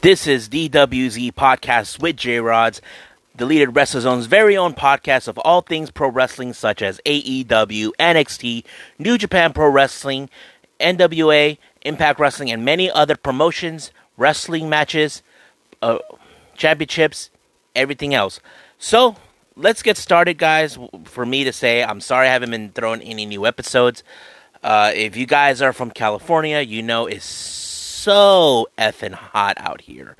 This is DWZ Podcast with J Rods, Deleted Wrestler Zone's very own podcast of all things pro wrestling, such as AEW, NXT, New Japan Pro Wrestling, NWA, Impact Wrestling, and many other promotions, wrestling matches, uh, championships, everything else. So, let's get started, guys. For me to say, I'm sorry I haven't been throwing any new episodes. Uh, if you guys are from California, you know it's so effing hot out here.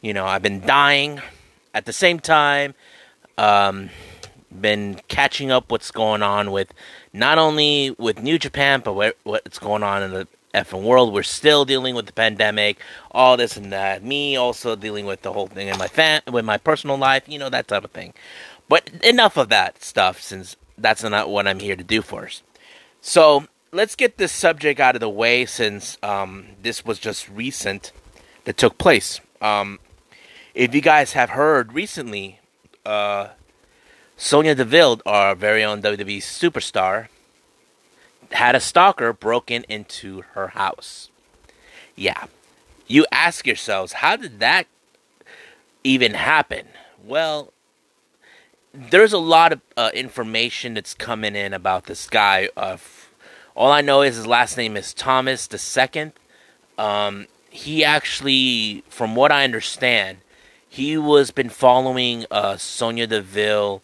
You know, I've been dying. At the same time, um, been catching up what's going on with not only with New Japan, but what's going on in the effing world. We're still dealing with the pandemic, all this and that. Me also dealing with the whole thing in my fam- with my personal life, you know that type of thing. But enough of that stuff, since that's not what I'm here to do first. So let's get this subject out of the way, since um, this was just recent that took place. Um, if you guys have heard recently, uh, Sonya Deville, our very own WWE superstar, had a stalker broken into her house. Yeah. You ask yourselves, how did that even happen? Well, there's a lot of uh, information that's coming in about this guy. Uh, all I know is his last name is Thomas the Second. Um, he actually, from what I understand, he was been following uh, Sonya Deville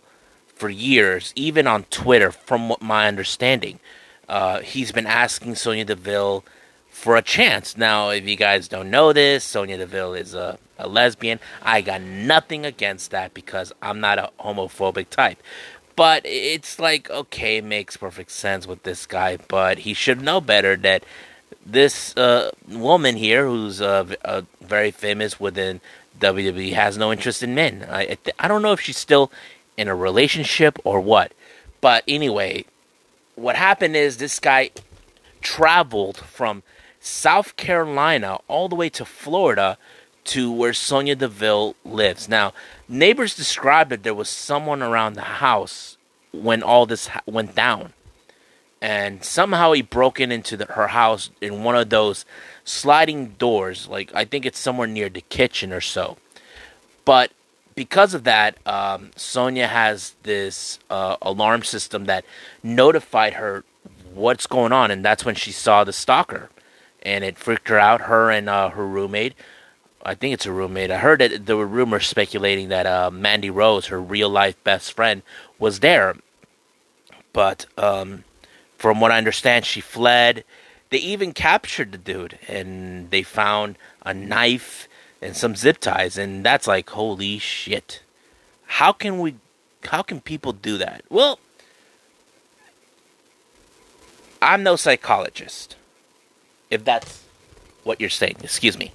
for years, even on Twitter. From what my understanding, uh, he's been asking Sonya Deville for a chance. Now, if you guys don't know this, Sonya Deville is a, a lesbian. I got nothing against that because I'm not a homophobic type. But it's like, okay, makes perfect sense with this guy, but he should know better that this uh, woman here, who's uh, uh, very famous within WWE has no interest in men. I I don't know if she's still in a relationship or what. But anyway, what happened is this guy traveled from South Carolina all the way to Florida to where Sonya Deville lives. Now, neighbors described that there was someone around the house when all this ha- went down. And somehow he broke in into the, her house in one of those sliding doors. Like I think it's somewhere near the kitchen or so. But because of that, um, Sonya has this uh, alarm system that notified her what's going on, and that's when she saw the stalker, and it freaked her out. Her and uh, her roommate. I think it's a roommate. I heard that there were rumors speculating that uh, Mandy Rose, her real life best friend, was there. But um, from what I understand, she fled they even captured the dude and they found a knife and some zip ties and that's like holy shit. How can we how can people do that? Well, I'm no psychologist. If that's what you're saying, excuse me.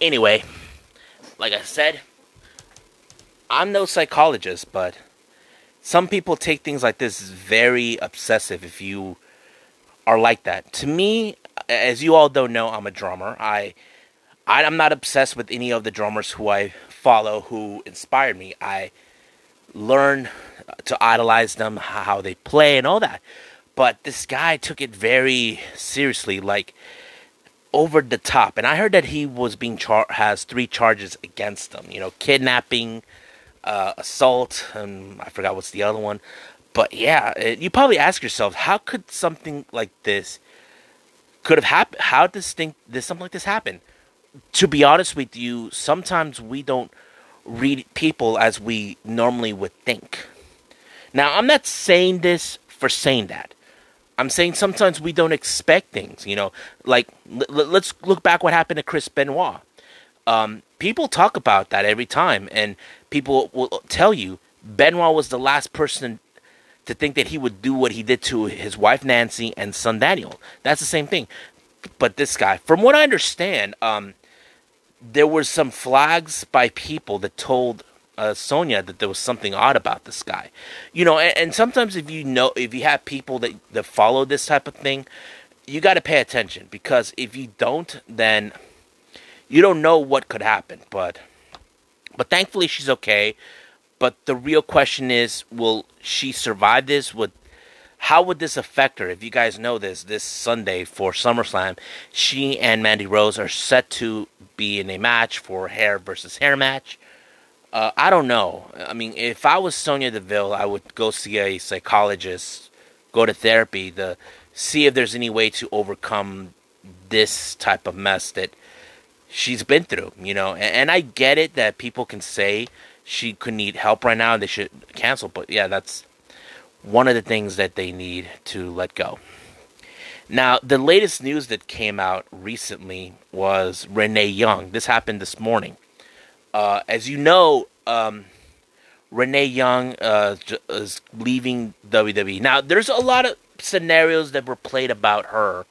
Anyway, like I said, I'm no psychologist, but some people take things like this very obsessive if you are like that. To me, as you all don't know, I'm a drummer. I I'm not obsessed with any of the drummers who I follow who inspired me. I learn to idolize them, how they play and all that. But this guy took it very seriously, like over the top. And I heard that he was being char- has three charges against him. You know, kidnapping, uh, assault, and I forgot what's the other one. But yeah, it, you probably ask yourself, how could something like this could have happened? How does thing this something like this happen? To be honest with you, sometimes we don't read people as we normally would think. Now, I'm not saying this for saying that. I'm saying sometimes we don't expect things, you know, like l- let's look back what happened to Chris Benoit. Um, people talk about that every time, and people will tell you Benoit was the last person to think that he would do what he did to his wife Nancy and son Daniel. That's the same thing. But this guy, from what I understand, um, there were some flags by people that told uh, Sonya that there was something odd about this guy. You know, and, and sometimes if you know, if you have people that, that follow this type of thing, you got to pay attention because if you don't, then you don't know what could happen, but but thankfully she's okay. But the real question is, will she survive this? Would how would this affect her? If you guys know this, this Sunday for SummerSlam, she and Mandy Rose are set to be in a match for hair versus hair match. Uh, I don't know. I mean, if I was Sonya Deville, I would go see a psychologist, go to therapy to see if there's any way to overcome this type of mess that she's been through. You know, and, and I get it that people can say she could need help right now and they should cancel, but yeah, that's one of the things that they need to let go. Now, the latest news that came out recently was Renee Young. This happened this morning. Uh, as you know, um, Renee Young uh, is leaving WWE. Now, there's a lot of scenarios that were played about her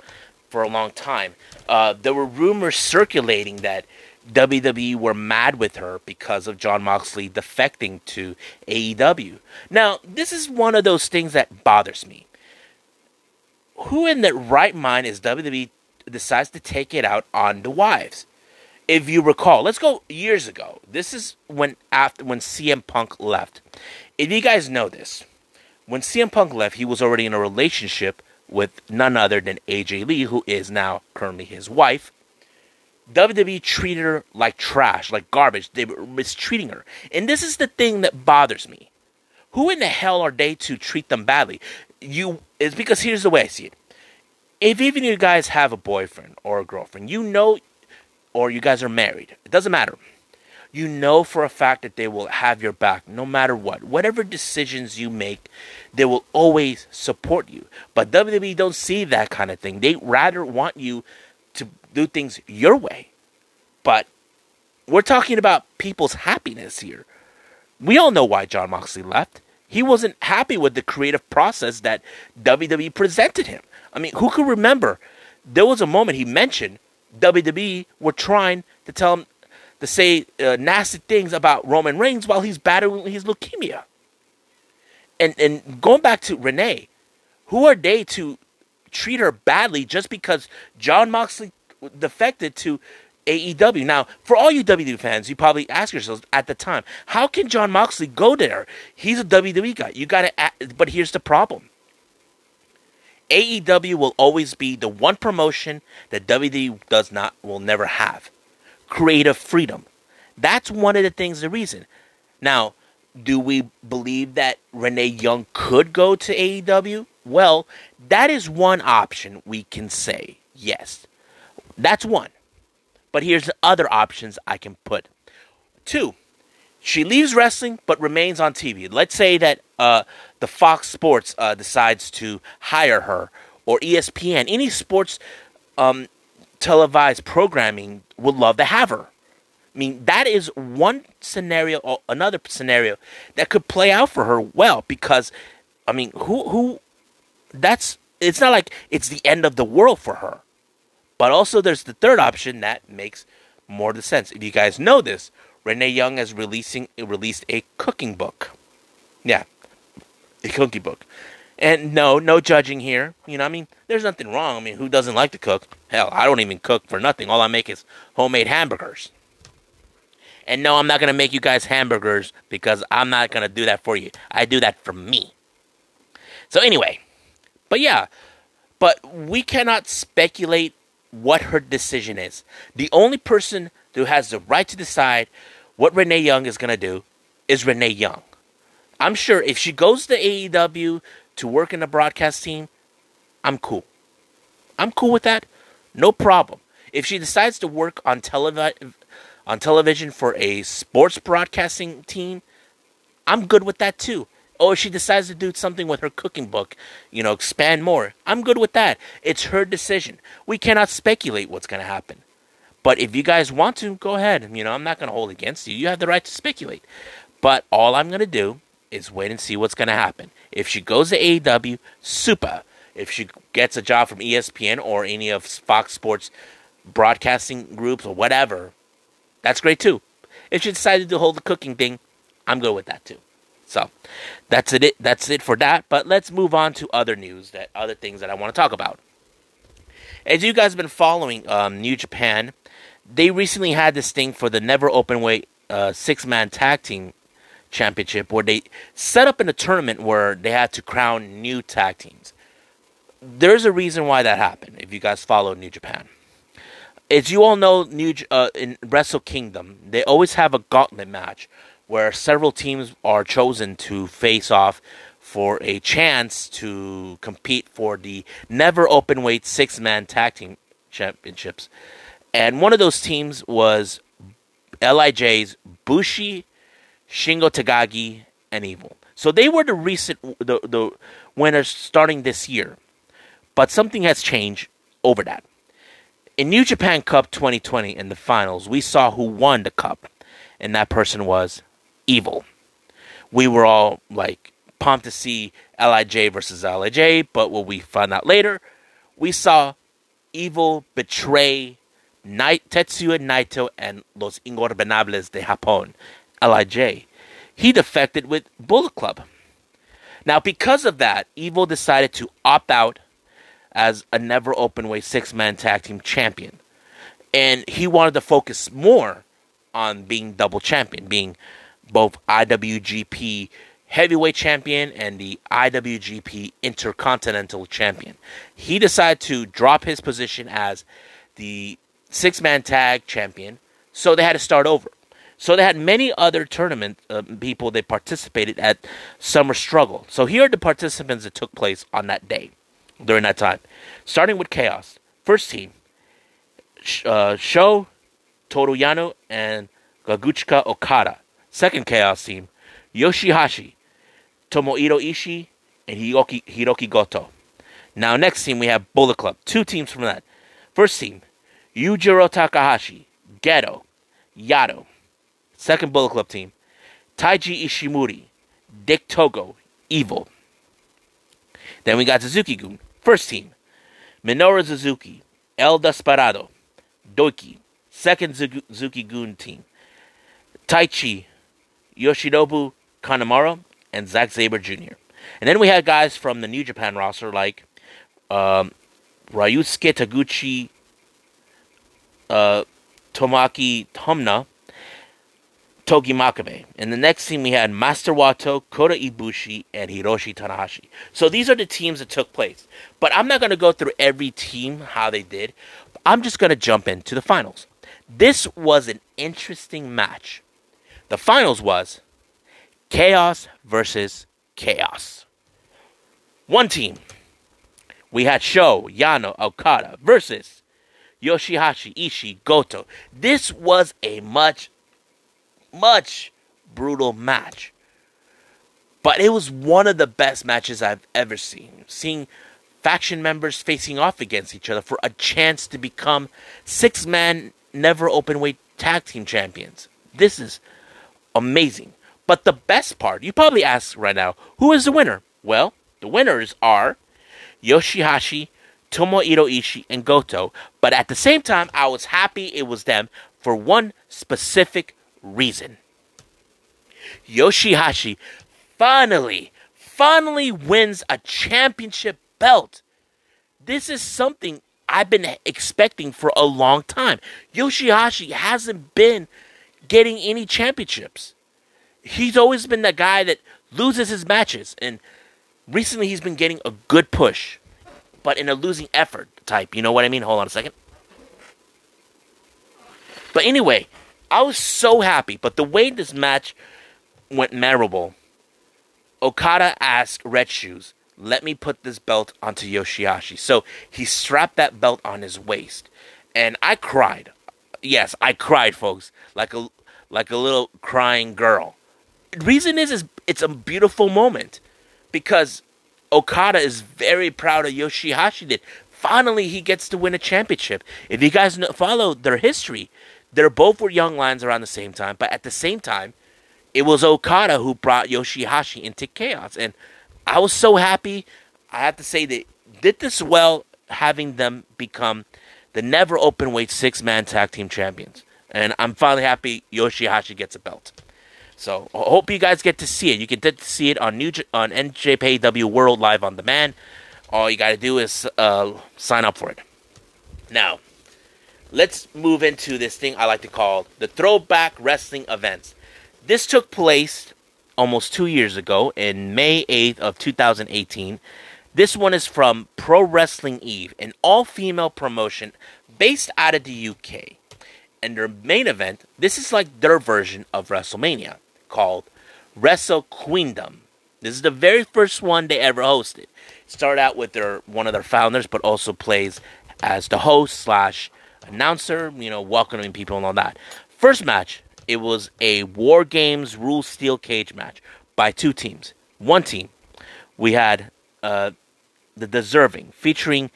for a long time. Uh, there were rumors circulating that WWE were mad with her because of Jon Moxley defecting to AEW. Now, this is one of those things that bothers me. Who in their right mind is WWE decides to take it out on the wives? If you recall, let's go years ago. This is when after when CM Punk left. If you guys know this, when CM Punk left, he was already in a relationship with none other than AJ Lee, who is now currently his wife. WWE treated her like trash, like garbage. They were mistreating her. And this is the thing that bothers me. Who in the hell are they to treat them badly? You it's because here's the way I see it. If even you guys have a boyfriend or a girlfriend, you know or you guys are married, it doesn't matter. You know for a fact that they will have your back no matter what. Whatever decisions you make, they will always support you. But WWE don't see that kind of thing. They rather want you to do things your way. But we're talking about people's happiness here. We all know why Jon Moxley left. He wasn't happy with the creative process that WWE presented him. I mean, who could remember? There was a moment he mentioned WWE were trying to tell him to say uh, nasty things about Roman Reigns while he's battling his leukemia. And and going back to Renee, who are they to treat her badly just because Jon Moxley defected to AEW. Now, for all you WWE fans, you probably ask yourselves at the time, how can Jon Moxley go there? He's a WWE guy. You got to, but here's the problem. AEW will always be the one promotion that WWE does not, will never have. Creative freedom. That's one of the things, the reason. Now, do we believe that Renee Young could go to AEW? Well, that is one option we can say yes. That's one. But here's the other options I can put. Two, she leaves wrestling but remains on TV. Let's say that uh, the Fox Sports uh, decides to hire her, or ESPN, any sports um, televised programming would love to have her. I mean, that is one scenario, or another scenario that could play out for her well because, I mean, who who that's it's not like it's the end of the world for her. But also there's the third option that makes more the sense. If you guys know this, Renee Young has releasing released a cooking book. Yeah. A cooking book. And no, no judging here. You know, I mean, there's nothing wrong. I mean, who doesn't like to cook? Hell, I don't even cook for nothing. All I make is homemade hamburgers. And no, I'm not going to make you guys hamburgers because I'm not going to do that for you. I do that for me. So, anyway, but yeah, but we cannot speculate what her decision is. The only person who has the right to decide what Renee Young is going to do is Renee Young. I'm sure if she goes to AEW to work in the broadcast team, I'm cool. I'm cool with that. No problem. If she decides to work on televi- on television for a sports broadcasting team, I'm good with that too or if she decides to do something with her cooking book, you know, expand more. I'm good with that. It's her decision. We cannot speculate what's going to happen. But if you guys want to, go ahead. You know, I'm not going to hold against you. You have the right to speculate. But all I'm going to do is wait and see what's going to happen. If she goes to AEW, super. If she gets a job from ESPN or any of Fox Sports broadcasting groups or whatever, that's great too. If she decided to hold the cooking thing, I'm good with that too. So that's it. That's it for that. But let's move on to other news, that other things that I want to talk about. As you guys have been following um, New Japan, they recently had this thing for the NEVER Openweight uh, six man tag team Championship where they set up in a tournament where they had to crown new tag teams. There's a reason why that happened. If you guys follow New Japan, as you all know, New uh, in Wrestle Kingdom, they always have a gauntlet match where several teams are chosen to face off for a chance to compete for the NEVER Openweight six man tag team championships. And one of those teams was LIJ's Bushi, Shingo Takagi, and Evil. So they were the recent the, the winners starting this year. But something has changed over that. In New Japan Cup 2020 in the finals, we saw who won the cup, and that person was Evil. We were all like pumped to see LIJ versus LIJ, but what we found out later, we saw Evil betray Night, Tetsuya Naito and Los Ingobernables de Japón, LIJ. He defected with Bullet Club. Now, because of that, Evil decided to opt out as a NEVER Openweight six man tag team champion. And he wanted to focus more on being double champion, being both IWGP heavyweight champion and the IWGP Intercontinental champion. He decided to drop his position as the six man tag champion, so they had to start over. So they had many other tournament uh, people that participated at Summer Struggle. So here are the participants that took place on that day during that time. Starting with Chaos. First team, uh, Sho, and Kazuchika Okada. Second Chaos team, Yoshihashi, Tomohiro Ishii, and Hiroki, Hiroki Goto. Now, next team, we have Bullet Club. Two teams from that. First team, Yujiro Takahashi, Gedo, Jado. Second Bullet Club team, Taiji Ishimori, Dick Togo, Evil. Then we got Suzuki Gun. First team, Minoru Suzuki, El Desperado, Douki. Second Suzuki Gun team, Taichi, Yoshinobu Kanemaru, and Zack Sabre Jr. And then we had guys from the New Japan roster like um, Ryusuke Taguchi, uh, Tomoaki Honma, Togi Makabe. And the next team we had Master Wato, Kota Ibushi, and Hiroshi Tanahashi. So these are the teams that took place. But I'm not going to go through every team, how they did. I'm just going to jump into the finals. This was an interesting match. The finals was Chaos versus Chaos. One team. We had Sho, Yano, Okada versus Yoshihashi, Ishii, Goto. This was a much, much brutal match. But it was one of the best matches I've ever seen. Seeing faction members facing off against each other for a chance to become six man, NEVER Openweight tag team champions. This is amazing. But the best part, you probably ask right now, who is the winner? Well, the winners are Yoshihashi, Tomohiro Ishii, and Goto. But at the same time, I was happy it was them for one specific reason. Yoshihashi finally, finally wins a championship belt. This is something I've been expecting for a long time. Yoshihashi hasn't been getting any championships he's always been the guy that loses his matches, and recently he's been getting a good push, but in a losing effort type. You know what I mean? Hold on a second. But anyway, I was so happy. But the way this match went memorable, Okada asked Red Shoes, let me put this belt onto Yoshihashi. So he strapped that belt on his waist. And I cried. Yes, I cried, folks, like a like a little crying girl reason is is it's a beautiful moment because Okada is very proud of Yoshihashi. Did finally he gets to win a championship. If you guys know, follow their history, they're both were young lions around the same time, but at the same time, it was Okada who brought Yoshihashi into chaos, and I was so happy. I have to say they did this well, having them become the NEVER Openweight six man tag team champions, and I'm finally happy Yoshihashi gets a belt. So I hope you guys get to see it. You can get see it on New on NJPW World Live on Demand. All you got to do is uh, sign up for it. Now, let's move into this thing I like to call the throwback wrestling events. This took place almost two years ago in May 8th of 2018. This one is from Pro Wrestling Eve, an all-female promotion based out of the UK. And their main event, this is like their version of WrestleMania, called Wrestle Queendom. This is the very first one they ever hosted. Start out with their one of their founders, but also plays as the host slash announcer, you know, welcoming people and all that. First match, it was a War Games Rule Steel Cage match by two teams. One team, we had uh, the Deserving, featuring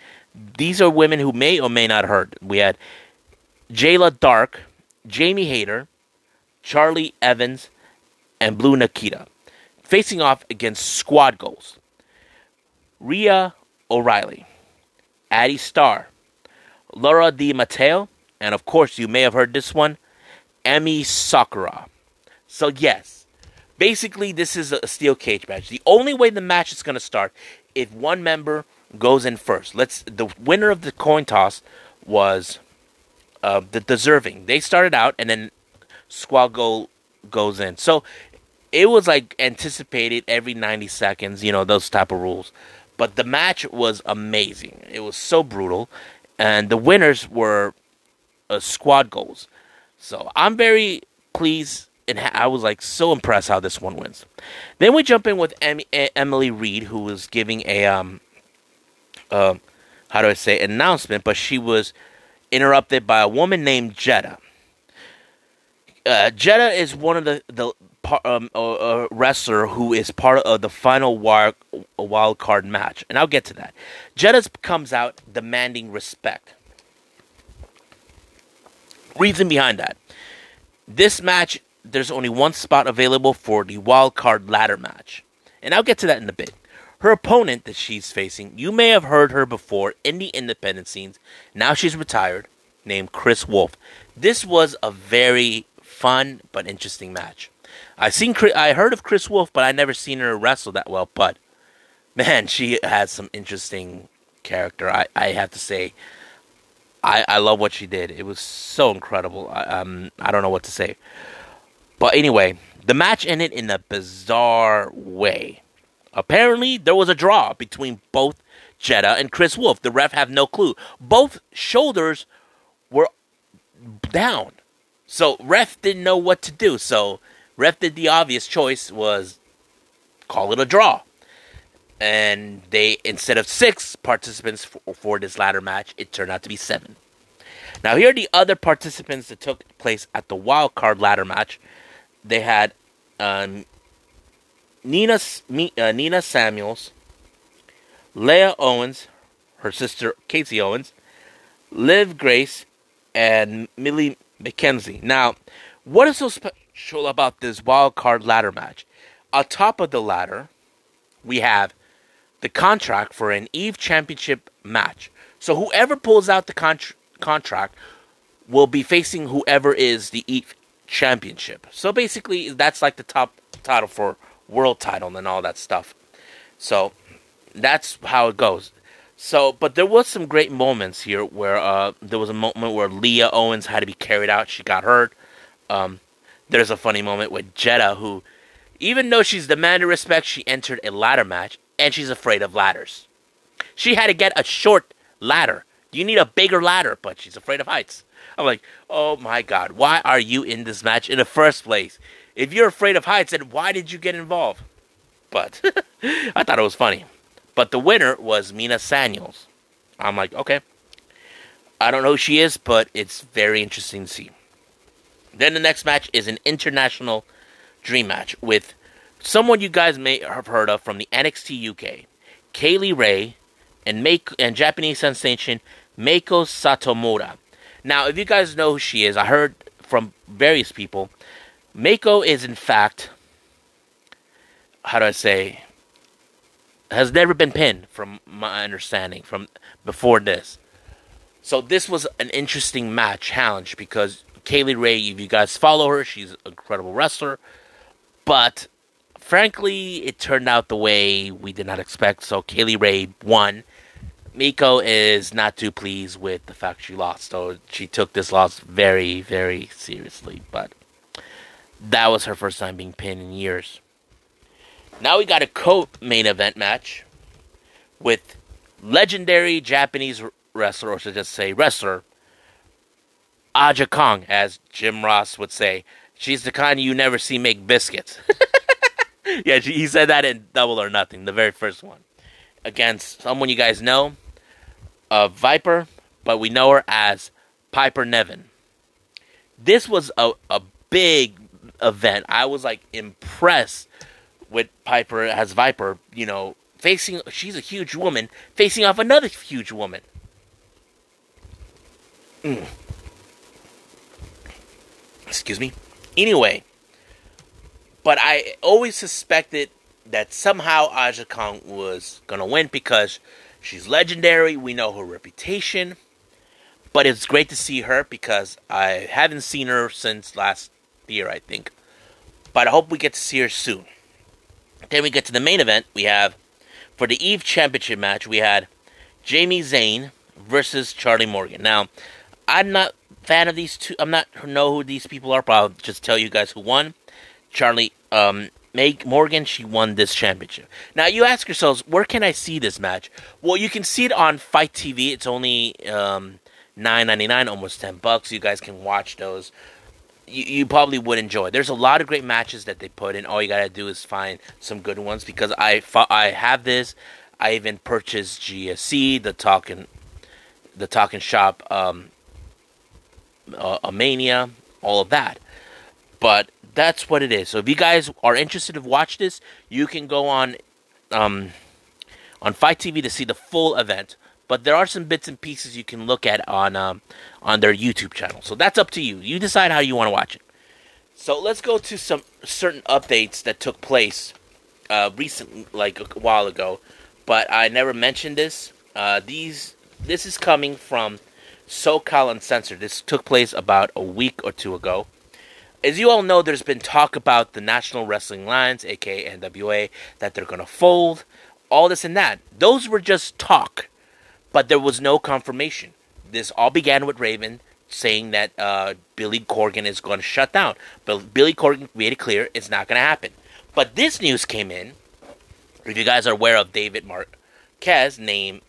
these are women who may or may not heard. We had Jayla Dark, Jamie Hayter, Charlie Evans, and Blue Nikita, facing off against Squad Goals. Rhea O'Reilly, Addie Starr, Laura Di Matteo, and of course, you may have heard this one, Emi Sakura. So, yes, basically, this is a steel cage match. The only way the match is going to start if one member goes in first. Let's the winner of the coin toss was uh, the deserving. They started out, and then Squad Goal goes in. So it was like anticipated every 90 seconds, you know, those type of rules. But the match was amazing. It was so brutal. And the winners were uh, squad goals. So I'm very pleased and I was like so impressed how this one wins. Then we jump in with em- Emily Read, who was giving a um, uh, how do I say announcement, but she was interrupted by a woman named Jetta. Uh, Jetta is one of the the um, uh, wrestler who is part of the final wild, wild card match, and I'll get to that. Jetta comes out demanding respect. Reason behind that: this match, there's only one spot available for the wild card ladder match, and I'll get to that in a bit. Her opponent that she's facing, you may have heard her before in the independent scenes. Now she's retired, named Kris Wolf. This was a very fun but interesting match. I seen Kris, I heard of Kris Wolf, but I never seen her wrestle that well. But man, she has some interesting character. I, I have to say, I, I love what she did. It was so incredible. I, um, I don't know what to say. But anyway, the match ended in a bizarre way. Apparently, there was a draw between both Jetta and Kris Wolf. The ref have no clue. Both shoulders were down. So ref didn't know what to do. So Ref did the obvious choice was call it a draw. And they instead of six participants for, for this ladder match, it turned out to be seven. Now here are the other participants that took place at the wild card ladder match. They had um, Nina uh, Nina Samuels, Leah Owens, her sister Casey Owens, Liv Grace, and Millie McKenzie. Now, what is so? Special about this wild card ladder match. On top of the ladder, we have the contract for an Eve Championship match. So whoever pulls out the con- contract will be facing whoever is the Eve Championship. So basically, that's like the top title for world title and all that stuff. So that's how it goes. So, but there was some great moments here where uh, there was a moment where Leah Owens had to be carried out. She got hurt. Um, there's a funny moment with Jetta, who, even though she's demanded respect, she entered a ladder match and she's afraid of ladders. She had to get a short ladder. You need a bigger ladder, but she's afraid of heights. I'm like, oh my god, why are you in this match in the first place? If you're afraid of heights, then why did you get involved? But I thought it was funny. But the winner was Nina Samuels. I'm like, okay. I don't know who she is, but it's very interesting to see. Then the next match is an international dream match with someone you guys may have heard of from the NXT UK, Kay Lee Ray, and make and Japanese sensation Meiko Satomura. Now, if you guys know who she is, I heard from various people. Meiko is in fact, how do I say, has never been pinned, from my understanding, from before this. So this was an interesting match challenge because Kay Lee Ray, if you guys follow her, she's an incredible wrestler. But frankly, it turned out the way we did not expect. So Kay Lee Ray won. Meiko is not too pleased with the fact she lost. So she took this loss very, very seriously. But that was her first time being pinned in years. Now we got a co-main event match with legendary Japanese wrestler, or should I just say wrestler, Aja Kong, as Jim Ross would say. She's the kind you never see make biscuits. yeah, she, he said that in Double or Nothing, the very first one, against someone you guys know, a Viper, but we know her as Piper Niven. This was a, a big event. I was like impressed with Piper as Viper, you know, facing she's a huge woman facing off another huge woman. Mm. Excuse me. Anyway, but I always suspected that somehow Aja Kong was gonna win because she's legendary. We know her reputation. But it's great to see her because I haven't seen her since last year, I think. But I hope we get to see her soon. Then we get to the main event. We have for the Eve Championship match, we had Jamie Zayn versus Charlie Morgan. Now, I'm not fan of these two. I'm not know who these people are, but I'll just tell you guys who won. Charlie um, Meg Morgan, she won this championship. Now you ask yourselves, where can I see this match? Well, you can see it on FITE TV. It's only um, nine ninety nine, almost ten bucks. You guys can watch those. You, you probably would enjoy. There's a lot of great matches that they put in. All you gotta do is find some good ones because I I have this. I even purchased GSC, the talking, the talking shop, um, uh, a mania, all of that. But that's what it is. So if you guys are interested to watch this, you can go on um, on FITE TV to see the full event. But there are some bits and pieces you can look at on um, on their YouTube channel. So that's up to you. You decide how you want to watch it. So let's go to some certain updates that took place uh, recently, like a while ago. But I never mentioned this. Uh, these this is coming from SoCal Uncensored. This took place about a week or two ago. As you all know, there's been talk about the National Wrestling Alliance, aka NWA, that they're going to fold, all this and that. Those were just talk, but there was no confirmation. This all began with Raven saying that uh, Billy Corgan is going to shut down. But Billy Corgan made it clear it's not going to happen. But this news came in. If you guys are aware of David Marquez, name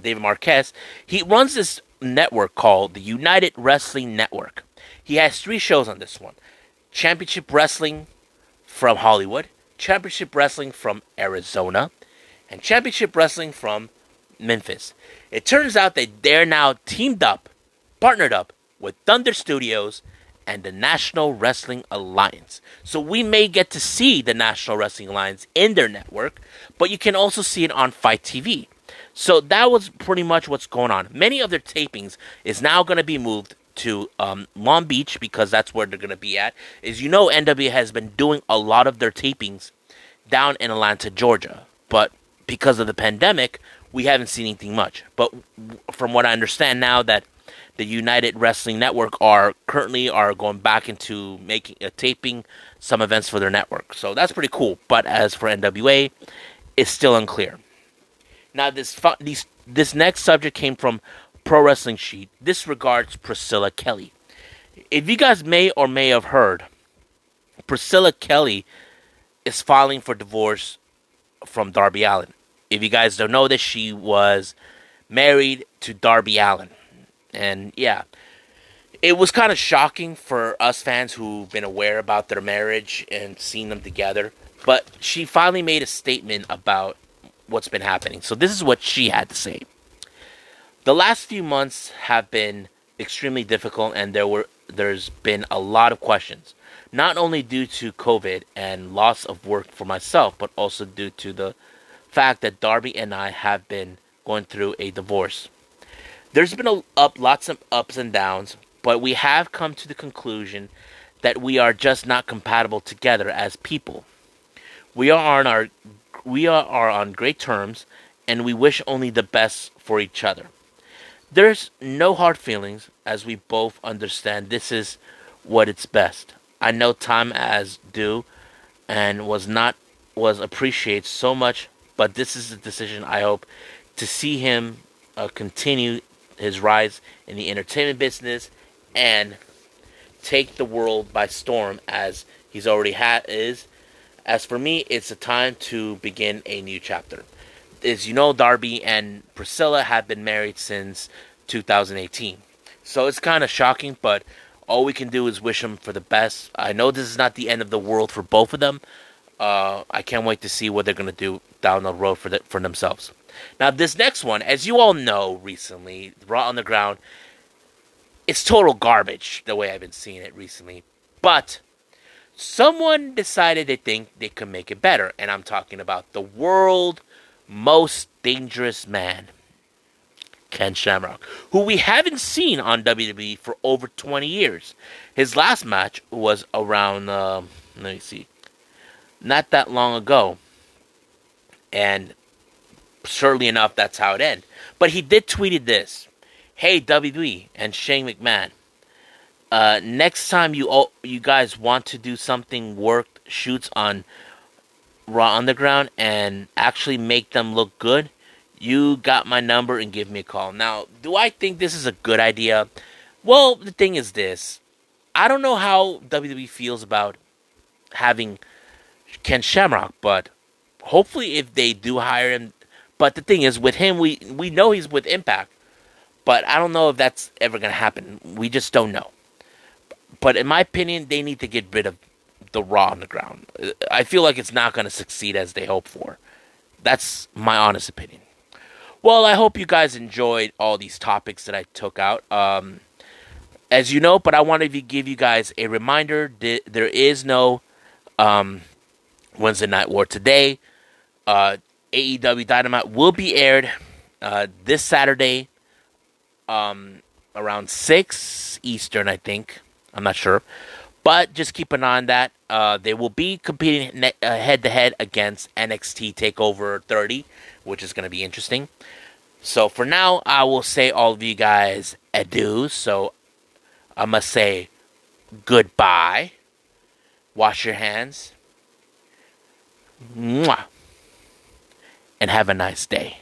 David Marquez, he runs this network called the United Wrestling Network. He has three shows on this one. Championship Wrestling from Hollywood, Championship Wrestling from Arizona, and Championship Wrestling from Memphis. It turns out that they're now teamed up, partnered up with Thunder Studios and the National Wrestling Alliance. So we may get to see the National Wrestling Alliance in their network, but you can also see it on FITE TV. So that was pretty much what's going on. Many of their tapings is now going to be moved to um, Long Beach because that's where they're going to be at. Is you know NW has been doing a lot of their tapings down in Atlanta, Georgia, but because of the pandemic, we haven't seen anything much. But from what I understand now, that the United Wrestling Network are currently are going back into making a uh, taping some events for their network. So that's pretty cool. But as for NWA, it's still unclear. Now this fu- these this next subject came from Pro Wrestling Sheet This regards Priscilla Kelly. If you guys may or may have heard, Priscilla Kelly is filing for divorce from Darby Allin. If you guys don't know this, she was married to Darby Allin. And yeah, it was kind of shocking for us fans who've been aware about their marriage and seen them together. But she finally made a statement about what's been happening. So this is what she had to say. The last few months have been extremely difficult, and there were there's been a lot of questions, not only due to COVID and loss of work for myself, but also due to the fact that Darby and I have been going through a divorce. There's been a, up lots of ups and downs, but we have come to the conclusion that we are just not compatible together as people. We are on our we are, on great terms, and we wish only the best for each other. There's no hard feelings as we both understand this is what it's best. I know time as due and was not was appreciated so much, but this is the decision I hope to see him uh, continue his rise in the entertainment business and take the world by storm as he's already had is As for me, it's a time to begin a new chapter. As you know, Darby and Priscilla have been married since 2018. So it's kind of shocking, but all we can do is wish them for the best. I know this is not the end of the world for both of them. Uh, I can't wait to see what they're going to do down the road for, the, for themselves. Now, this next one, as you all know recently, Raw Underground, it's total garbage the way I've been seeing it recently. But someone decided they think they could make it better. And I'm talking about the world most dangerous man, Ken Shamrock, who we haven't seen on WWE for over 20 years. His last match was around, uh, let me see, not that long ago. And certainly enough, that's how it ended. But he did tweeted this Hey, WWE and Shane McMahon. Uh, next time you all, you guys want to do something worked shoots on Raw Underground and actually make them look good, you got my number and give me a call. Now, do I think this is a good idea? Well, the thing is this. I don't know how WWE feels about having Ken Shamrock, but hopefully if they do hire him but the thing is with him we we know he's with Impact. But I don't know if that's ever to happen. We just don't know. But in my opinion, they need to get rid of the Raw on the ground. I feel like it's not going to succeed as they hope for. That's my honest opinion. Well, I hope you guys enjoyed all these topics that I took out. Um, as you know, but I wanted to give you guys a reminder that there is no um, Wednesday Night War today. Uh, AEW Dynamite will be aired uh, this Saturday um, around 6 Eastern, I think. I'm not sure. But just keep an eye on that. Uh, they will be competing head to head against NXT TakeOver 30, which is going to be interesting. So for now, I will say all of you guys adieu. So I must say goodbye. Wash your hands. Mwah. And have a nice day.